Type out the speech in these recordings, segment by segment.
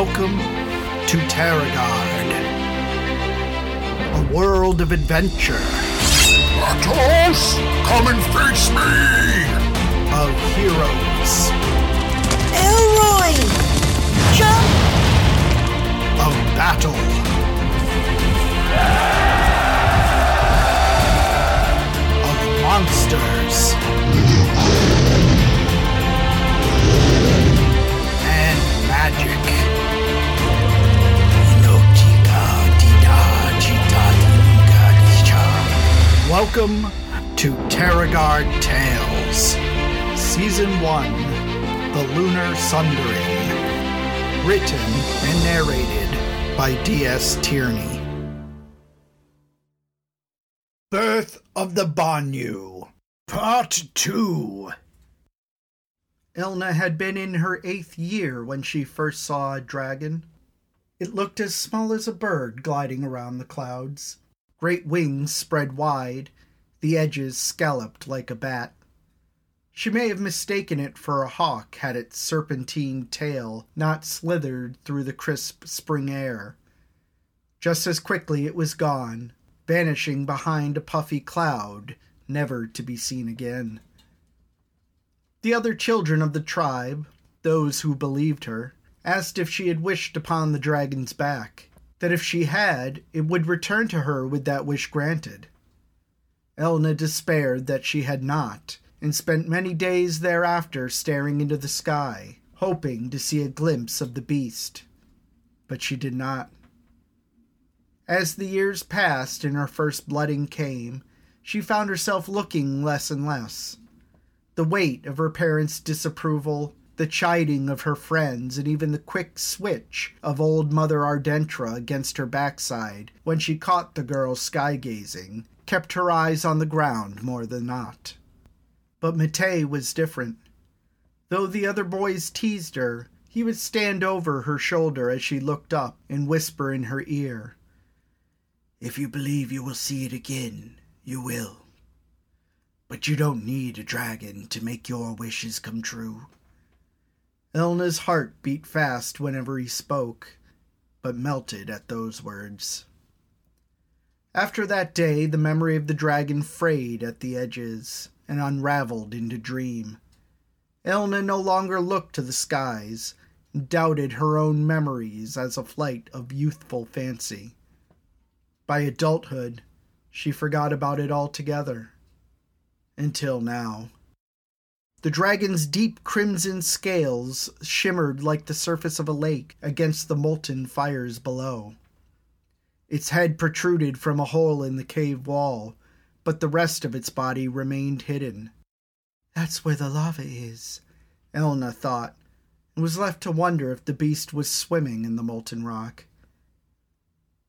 Welcome to Terragard, a world of adventure, Atos, come and face me! of heroes, Elroy! Jump! of battle, of monsters, and magic. Welcome to Terragard Tales, Season 1 The Lunar Sundering. Written and narrated by D.S. Tierney. Birth of the Banyu, Part 2. Elna had been in her eighth year when she first saw a dragon. It looked as small as a bird gliding around the clouds. Great wings spread wide, the edges scalloped like a bat. She may have mistaken it for a hawk had its serpentine tail not slithered through the crisp spring air. Just as quickly it was gone, vanishing behind a puffy cloud, never to be seen again. The other children of the tribe, those who believed her, asked if she had wished upon the dragon's back, that if she had, it would return to her with that wish granted. Elna despaired that she had not, and spent many days thereafter staring into the sky, hoping to see a glimpse of the beast. But she did not. As the years passed and her first blooding came, she found herself looking less and less. The weight of her parents' disapproval, the chiding of her friends, and even the quick switch of old Mother Ardentra against her backside when she caught the girl sky gazing, kept her eyes on the ground more than not. But Matei was different. Though the other boys teased her, he would stand over her shoulder as she looked up and whisper in her ear, If you believe you will see it again, you will. But you don't need a dragon to make your wishes come true. Elna's heart beat fast whenever he spoke, but melted at those words. After that day, the memory of the dragon frayed at the edges and unraveled into dream. Elna no longer looked to the skies, and doubted her own memories as a flight of youthful fancy. By adulthood, she forgot about it altogether. Until now. The dragon's deep crimson scales shimmered like the surface of a lake against the molten fires below. Its head protruded from a hole in the cave wall, but the rest of its body remained hidden. That's where the lava is, Elna thought, and was left to wonder if the beast was swimming in the molten rock.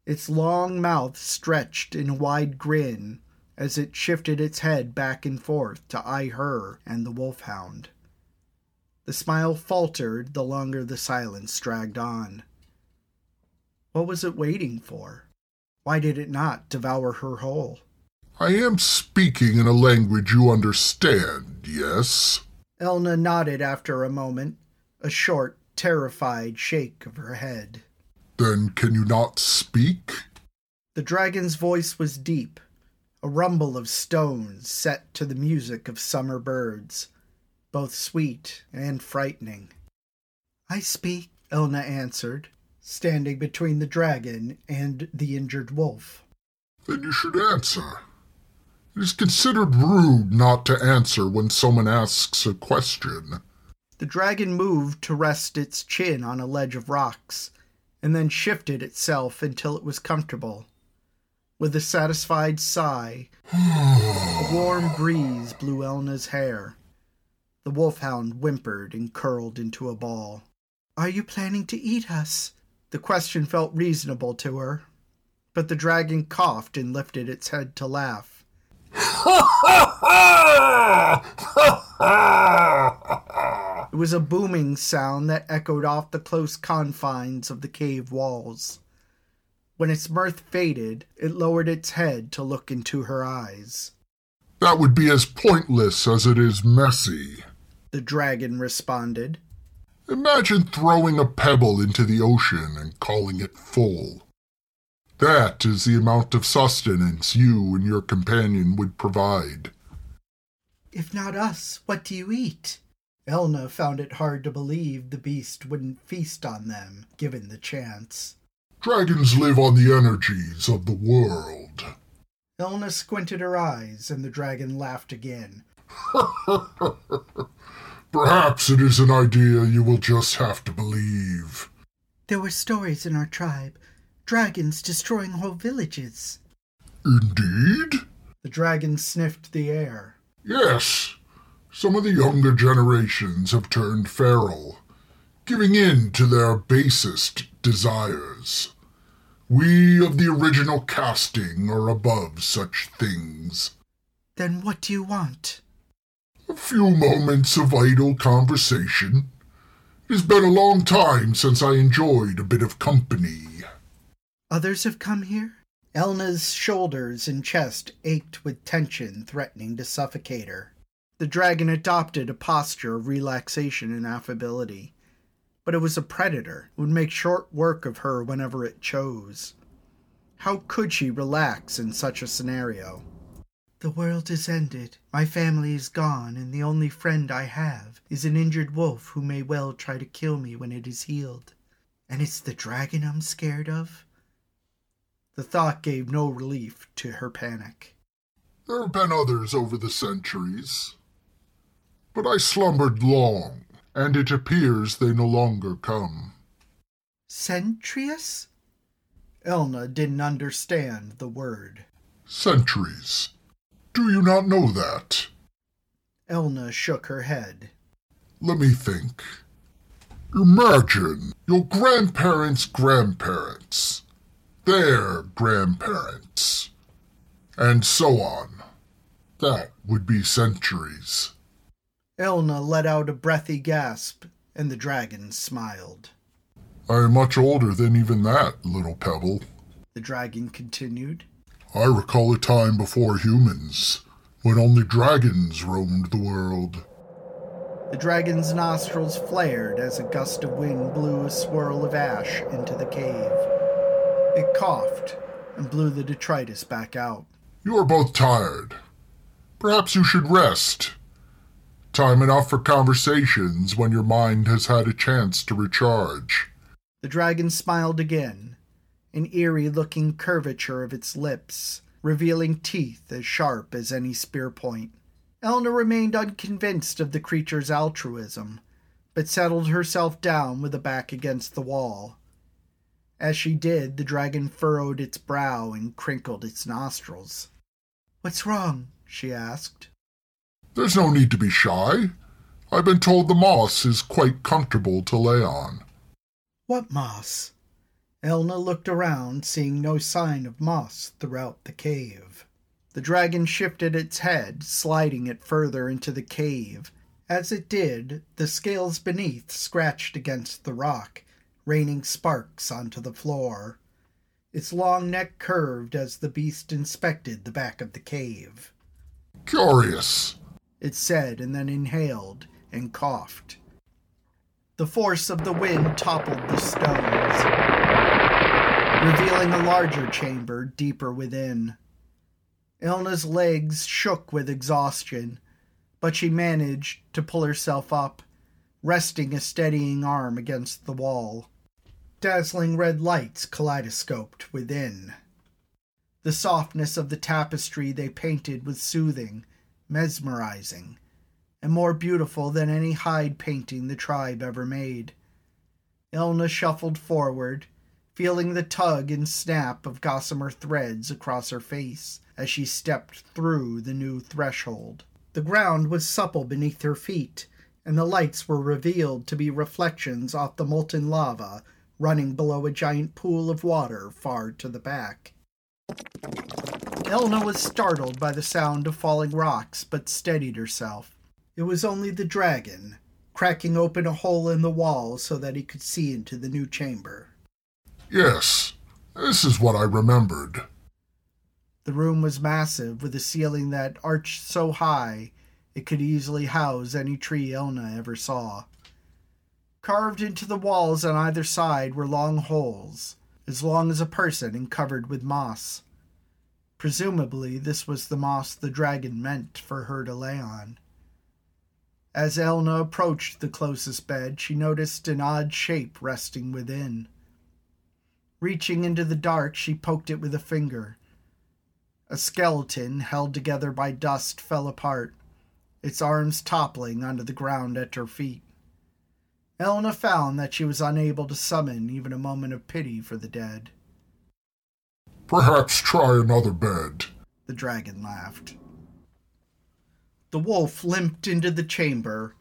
Its long mouth stretched in a wide grin as it shifted its head back and forth to eye her and the wolfhound. The smile faltered the longer the silence dragged on. What was it waiting for? Why did it not devour her whole? I am speaking in a language you understand, yes? Elna nodded after a moment, a short, terrified shake of her head. Then can you not speak? The dragon's voice was deep, a rumble of stones set to the music of summer birds, both sweet and frightening. I speak, Elna answered, standing between the dragon and the injured wolf. Then you should answer. It is considered rude not to answer when someone asks a question. The dragon moved to rest its chin on a ledge of rocks, and then shifted itself until it was comfortable. With a satisfied sigh, a warm breeze blew Elna's hair. The wolfhound whimpered and curled into a ball. Are you planning to eat us? The question felt reasonable to her, but the dragon coughed and lifted its head to laugh. It was a booming sound that echoed off the close confines of the cave walls. When its mirth faded, it lowered its head to look into her eyes. That would be as pointless as it is messy. The dragon responded. Imagine throwing a pebble into the ocean and calling it full. That is the amount of sustenance you and your companion would provide. If not us, what do you eat? Elna found it hard to believe the beast wouldn't feast on them, given the chance. Dragons live on the energies of the world. Elna squinted her eyes, and the dragon laughed again. Perhaps it is an idea you will just have to believe. There were stories in our tribe dragons destroying whole villages. Indeed? The dragon sniffed the air. Yes. Some of the younger generations have turned feral, giving in to their basest desires. We of the original casting are above such things. Then what do you want? A few moments of idle conversation. It has been a long time since I enjoyed a bit of company. Others have come here? Elna's shoulders and chest ached with tension, threatening to suffocate her. The dragon adopted a posture of relaxation and affability, but it was a predator, would make short work of her whenever it chose. How could she relax in such a scenario? The world is ended. My family is gone, and the only friend I have is an injured wolf who may well try to kill me when it is healed. And it's the dragon I'm scared of? The thought gave no relief to her panic. There have been others over the centuries, but I slumbered long, and it appears they no longer come. Centrius? Elna didn't understand the word. Centuries. Do you not know that? Elna shook her head. Let me think. Imagine your grandparents' grandparents, their grandparents, and so on. That would be centuries. Elna let out a breathy gasp, and the dragon smiled. I am much older than even that, little pebble. The dragon continued. I recall a time before humans, when only dragons roamed the world. The dragon's nostrils flared as a gust of wind blew a swirl of ash into the cave. It coughed and blew the detritus back out. You are both tired. Perhaps you should rest. Time enough for conversations when your mind has had a chance to recharge. The dragon smiled again, an eerie looking curvature of its lips, revealing teeth as sharp as any spear point. Elna remained unconvinced of the creature's altruism, but settled herself down with a back against the wall. As she did, the dragon furrowed its brow and crinkled its nostrils. What's wrong? she asked. There's no need to be shy. I've been told the moss is quite comfortable to lay on. What moss? Elna looked around, seeing no sign of moss throughout the cave. The dragon shifted its head, sliding it further into the cave. As it did, the scales beneath scratched against the rock, raining sparks onto the floor. Its long neck curved as the beast inspected the back of the cave. Curious, it said, and then inhaled and coughed. The force of the wind toppled the stones, revealing a larger chamber deeper within. Elna's legs shook with exhaustion, but she managed to pull herself up, resting a steadying arm against the wall. Dazzling red lights kaleidoscoped within. The softness of the tapestry they painted was soothing, mesmerizing, and more beautiful than any hide painting the tribe ever made. Elna shuffled forward, feeling the tug and snap of gossamer threads across her face as she stepped through the new threshold. The ground was supple beneath her feet, and the lights were revealed to be reflections off the molten lava running below a giant pool of water far to the back. Elna was startled by the sound of falling rocks, but steadied herself. It was only the dragon, cracking open a hole in the wall so that he could see into the new chamber. Yes, this is what I remembered. The room was massive, with a ceiling that arched so high it could easily house any tree Elna ever saw. Carved into the walls on either side were long holes, as long as a person and covered with moss. Presumably, this was the moss the dragon meant for her to lay on. As Elna approached the closest bed, she noticed an odd shape resting within. Reaching into the dark, she poked it with a finger. A skeleton, held together by dust, fell apart, its arms toppling onto the ground at her feet. Elna found that she was unable to summon even a moment of pity for the dead. Perhaps try another bed. The dragon laughed. The wolf limped into the chamber,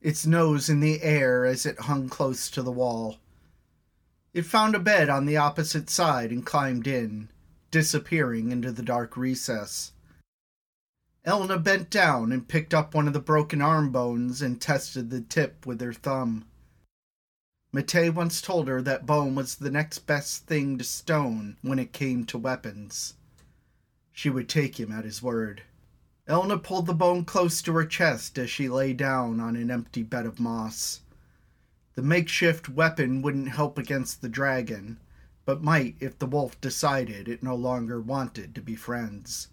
its nose in the air as it hung close to the wall. It found a bed on the opposite side and climbed in, disappearing into the dark recess. Elna bent down and picked up one of the broken arm bones and tested the tip with her thumb. Matei once told her that bone was the next best thing to stone when it came to weapons. She would take him at his word. Elna pulled the bone close to her chest as she lay down on an empty bed of moss. The makeshift weapon wouldn't help against the dragon, but might if the wolf decided it no longer wanted to be friends.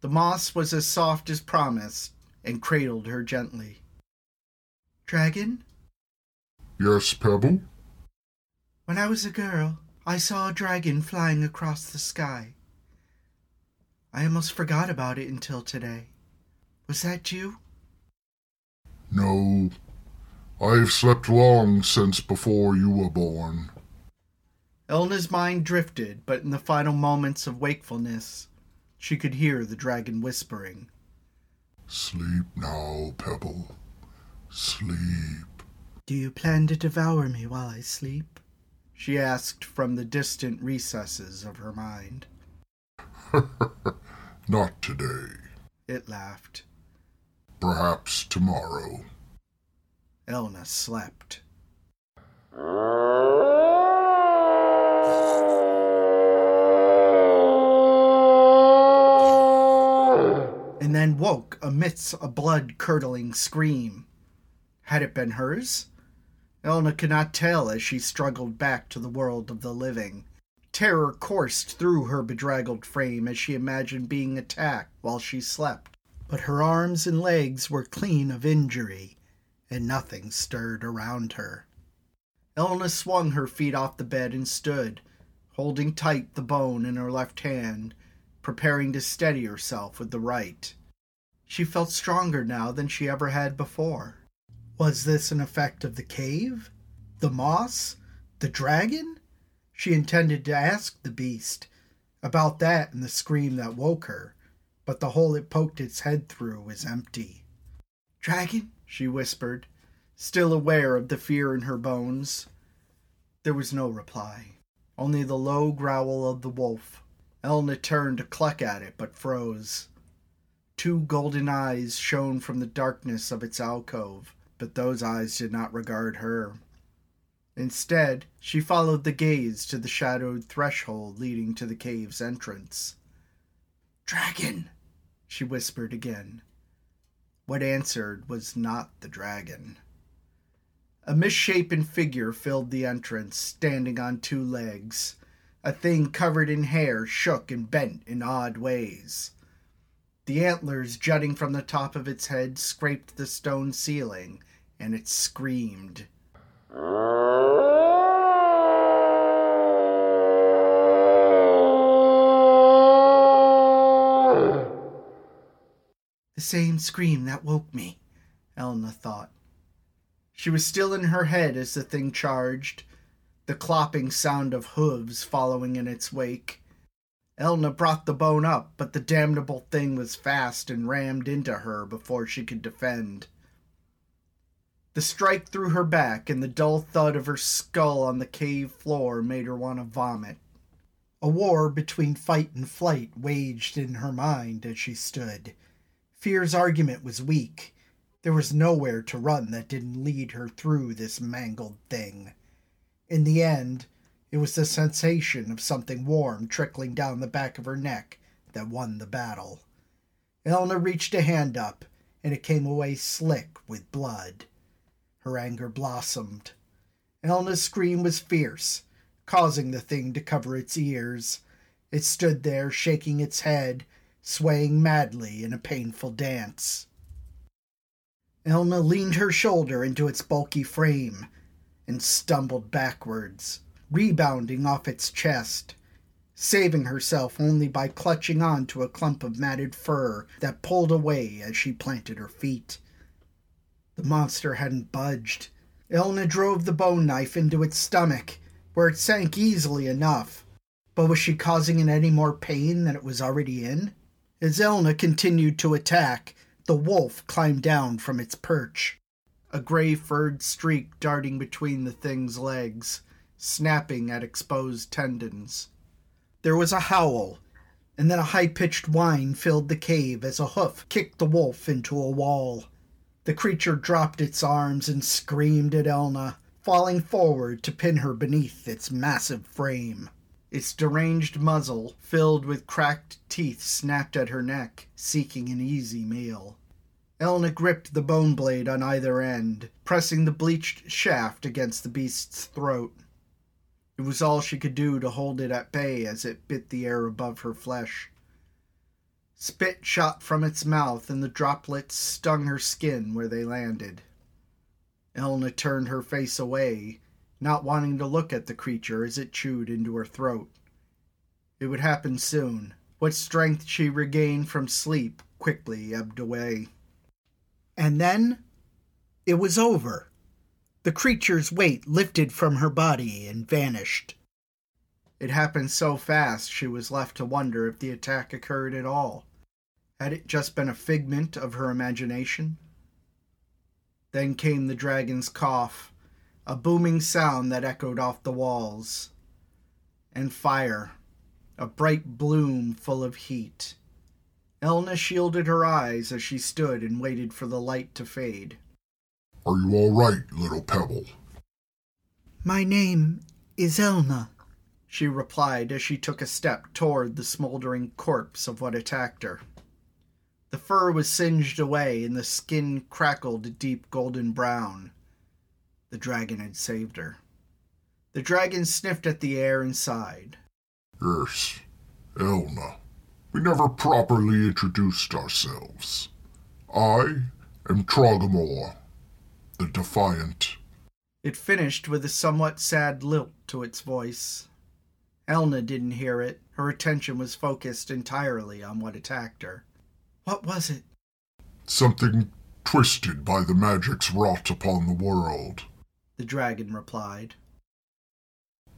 The moss was as soft as promised and cradled her gently. Dragon? Yes, Pebble? When I was a girl, I saw a dragon flying across the sky. I almost forgot about it until today. Was that you? No. I've slept long since before you were born. Elna's mind drifted, but in the final moments of wakefulness, she could hear the dragon whispering. Sleep now, Pebble. Sleep. Do you plan to devour me while I sleep? She asked from the distant recesses of her mind. Not today. It laughed. Perhaps tomorrow. Elna slept. And then woke amidst a blood curdling scream. Had it been hers? Elna could not tell as she struggled back to the world of the living. Terror coursed through her bedraggled frame as she imagined being attacked while she slept. But her arms and legs were clean of injury, and nothing stirred around her. Elna swung her feet off the bed and stood, holding tight the bone in her left hand, preparing to steady herself with the right. She felt stronger now than she ever had before. Was this an effect of the cave? The moss? The dragon? She intended to ask the beast about that and the scream that woke her, but the hole it poked its head through was empty. Dragon? she whispered, still aware of the fear in her bones. There was no reply, only the low growl of the wolf. Elna turned to cluck at it, but froze. Two golden eyes shone from the darkness of its alcove but those eyes did not regard her. Instead, she followed the gaze to the shadowed threshold leading to the cave's entrance. Dragon! she whispered again. What answered was not the dragon. A misshapen figure filled the entrance, standing on two legs. A thing covered in hair shook and bent in odd ways. The antlers jutting from the top of its head scraped the stone ceiling, and it screamed. The same scream that woke me, Elna thought. She was still in her head as the thing charged, the clopping sound of hooves following in its wake. Elna brought the bone up, but the damnable thing was fast and rammed into her before she could defend. The strike through her back and the dull thud of her skull on the cave floor made her want to vomit. A war between fight and flight waged in her mind as she stood. Fear's argument was weak. There was nowhere to run that didn't lead her through this mangled thing. In the end, it was the sensation of something warm trickling down the back of her neck that won the battle. Elna reached a hand up, and it came away slick with blood. Her anger blossomed. Elna's scream was fierce, causing the thing to cover its ears. It stood there, shaking its head, swaying madly in a painful dance. Elna leaned her shoulder into its bulky frame and stumbled backwards, rebounding off its chest, saving herself only by clutching on to a clump of matted fur that pulled away as she planted her feet. The monster hadn't budged. Elna drove the bone knife into its stomach, where it sank easily enough. But was she causing it any more pain than it was already in? As Elna continued to attack, the wolf climbed down from its perch, a gray furred streak darting between the thing's legs, snapping at exposed tendons. There was a howl, and then a high pitched whine filled the cave as a hoof kicked the wolf into a wall. The creature dropped its arms and screamed at Elna, falling forward to pin her beneath its massive frame. Its deranged muzzle, filled with cracked teeth, snapped at her neck, seeking an easy meal. Elna gripped the bone blade on either end, pressing the bleached shaft against the beast's throat. It was all she could do to hold it at bay as it bit the air above her flesh. Spit shot from its mouth, and the droplets stung her skin where they landed. Elna turned her face away, not wanting to look at the creature as it chewed into her throat. It would happen soon. What strength she regained from sleep quickly ebbed away. And then it was over. The creature's weight lifted from her body and vanished. It happened so fast she was left to wonder if the attack occurred at all. Had it just been a figment of her imagination? Then came the dragon's cough, a booming sound that echoed off the walls, and fire, a bright bloom full of heat. Elna shielded her eyes as she stood and waited for the light to fade. Are you all right, little pebble? My name is Elna, she replied as she took a step toward the smoldering corpse of what attacked her. The fur was singed away and the skin crackled a deep golden brown. The dragon had saved her. The dragon sniffed at the air and sighed. Yes, Elna. We never properly introduced ourselves. I am Trogamore, the Defiant. It finished with a somewhat sad lilt to its voice. Elna didn't hear it. Her attention was focused entirely on what attacked her. What was it? Something twisted by the magics wrought upon the world. The dragon replied.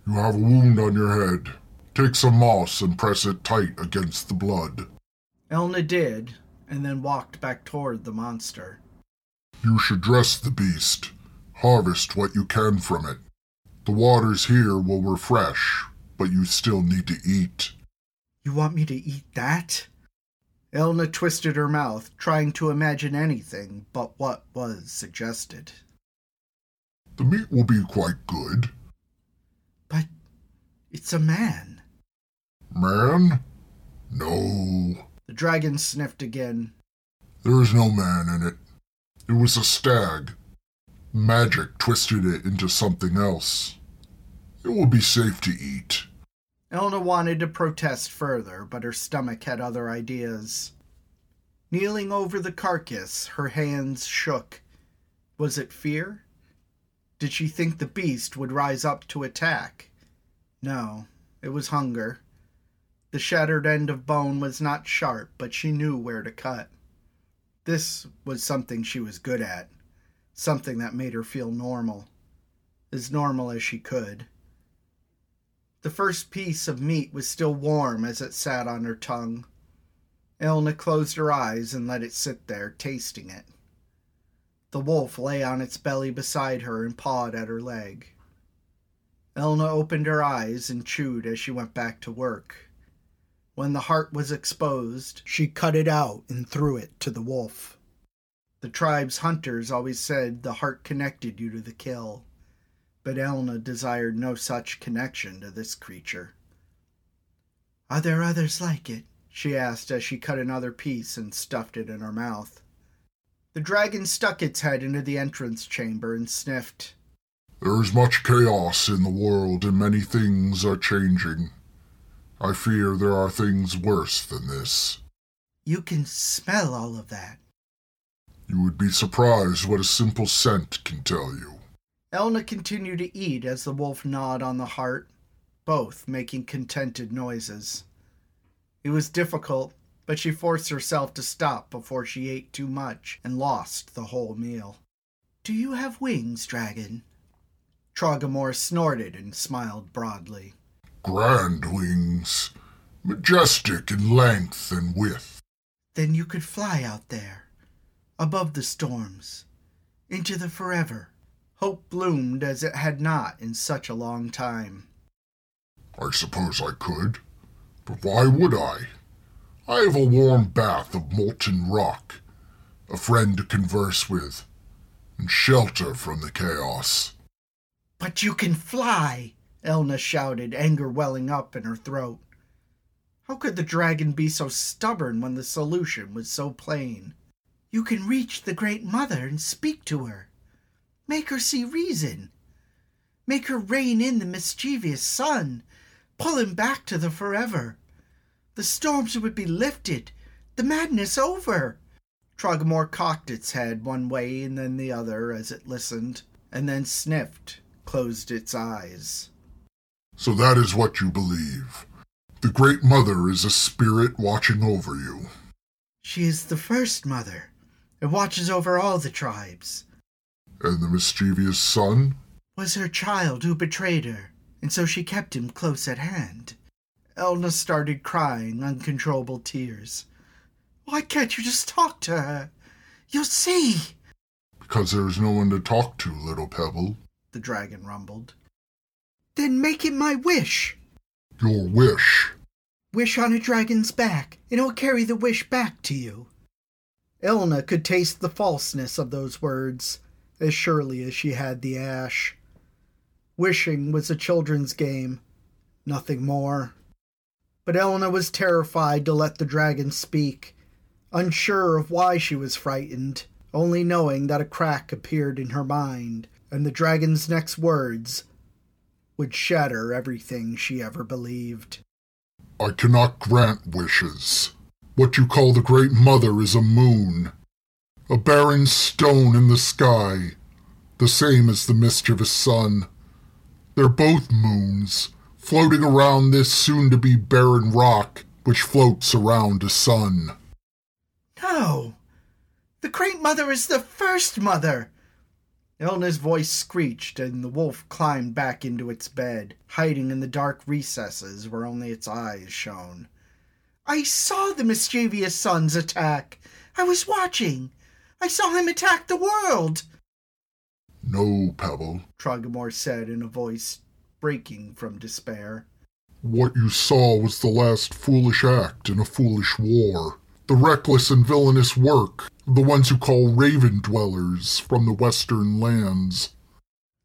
You have a wound on your head. Take some moss and press it tight against the blood. Elna did, and then walked back toward the monster. You should dress the beast. Harvest what you can from it. The waters here will refresh, but you still need to eat. You want me to eat that? Elna twisted her mouth, trying to imagine anything but what was suggested. The meat will be quite good. But it's a man. Man? No. The dragon sniffed again. There is no man in it. It was a stag. Magic twisted it into something else. It will be safe to eat. Elna wanted to protest further, but her stomach had other ideas. Kneeling over the carcass, her hands shook. Was it fear? Did she think the beast would rise up to attack? No, it was hunger. The shattered end of bone was not sharp, but she knew where to cut. This was something she was good at, something that made her feel normal, as normal as she could. The first piece of meat was still warm as it sat on her tongue. Elna closed her eyes and let it sit there, tasting it. The wolf lay on its belly beside her and pawed at her leg. Elna opened her eyes and chewed as she went back to work. When the heart was exposed, she cut it out and threw it to the wolf. The tribe's hunters always said the heart connected you to the kill but Elna desired no such connection to this creature. Are there others like it? she asked as she cut another piece and stuffed it in her mouth. The dragon stuck its head into the entrance chamber and sniffed. There is much chaos in the world, and many things are changing. I fear there are things worse than this. You can smell all of that. You would be surprised what a simple scent can tell you. Elna continued to eat as the wolf gnawed on the heart, both making contented noises. It was difficult, but she forced herself to stop before she ate too much and lost the whole meal. Do you have wings, dragon? Trogamore snorted and smiled broadly. Grand wings, majestic in length and width. Then you could fly out there, above the storms, into the forever. Hope bloomed as it had not in such a long time. I suppose I could, but why would I? I have a warm bath of molten rock, a friend to converse with, and shelter from the chaos. But you can fly! Elna shouted, anger welling up in her throat. How could the dragon be so stubborn when the solution was so plain? You can reach the Great Mother and speak to her. Make her see reason. Make her rein in the mischievous sun. Pull him back to the forever. The storms would be lifted, the madness over. Trogamore cocked its head one way and then the other as it listened, and then sniffed, closed its eyes. So that is what you believe. The Great Mother is a spirit watching over you. She is the first mother, and watches over all the tribes. And the mischievous son? Was her child who betrayed her, and so she kept him close at hand. Elna started crying uncontrollable tears. Why can't you just talk to her? You'll see, Because there is no one to talk to, little Pebble. the dragon rumbled. Then make it my wish. Your wish. Wish on a dragon's back, and it'll carry the wish back to you. Elna could taste the falseness of those words as surely as she had the ash. Wishing was a children's game, nothing more. But Elna was terrified to let the dragon speak, unsure of why she was frightened, only knowing that a crack appeared in her mind, and the dragon's next words would shatter everything she ever believed. I cannot grant wishes. What you call the Great Mother is a moon, a barren stone in the sky, the same as the mischievous sun. They're both moons, floating around this soon to be barren rock which floats around a sun. No! The Great Mother is the first mother! Elna's voice screeched, and the wolf climbed back into its bed, hiding in the dark recesses where only its eyes shone. I saw the mischievous sun's attack. I was watching. I saw him attack the world, No, Pebble. Trogamore said in a voice breaking from despair. What you saw was the last foolish act in a foolish war. The reckless and villainous work of the ones who call raven dwellers from the western lands.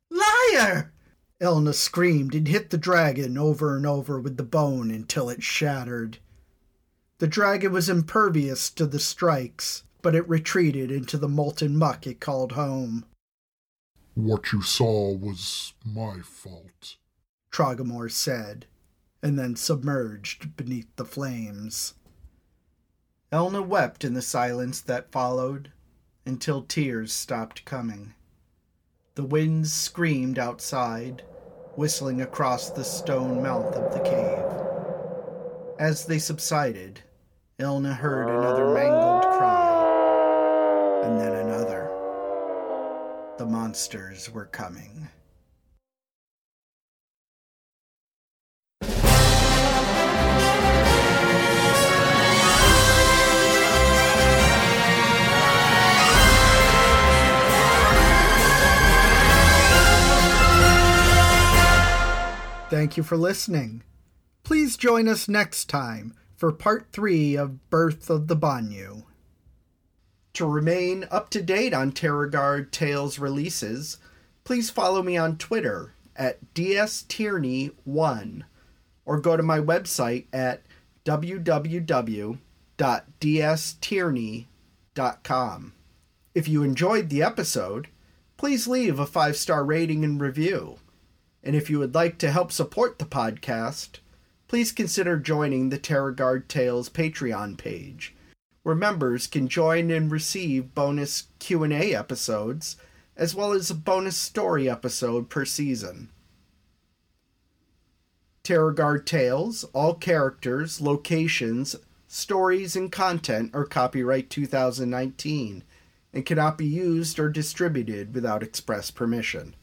Liar! Elna screamed and hit the dragon over and over with the bone until it shattered. The dragon was impervious to the strikes, but it retreated into the molten muck it called home. What you saw was my fault. Trogamore said, and then submerged beneath the flames. Elna wept in the silence that followed until tears stopped coming. The winds screamed outside, whistling across the stone mouth of the cave. As they subsided, Elna heard another mangled and then another. The monsters were coming. Thank you for listening. Please join us next time for part three of Birth of the Banyu. To remain up to date on Terragard Tales releases, please follow me on Twitter at DSTierney1 or go to my website at www.dstierney.com. If you enjoyed the episode, please leave a five star rating and review. And if you would like to help support the podcast, please consider joining the Terragard Tales Patreon page, where members can join and receive bonus Q&A episodes as well as a bonus story episode per season. Terragard Tales, all characters, locations, stories, and content are copyright 2019 and cannot be used or distributed without express permission.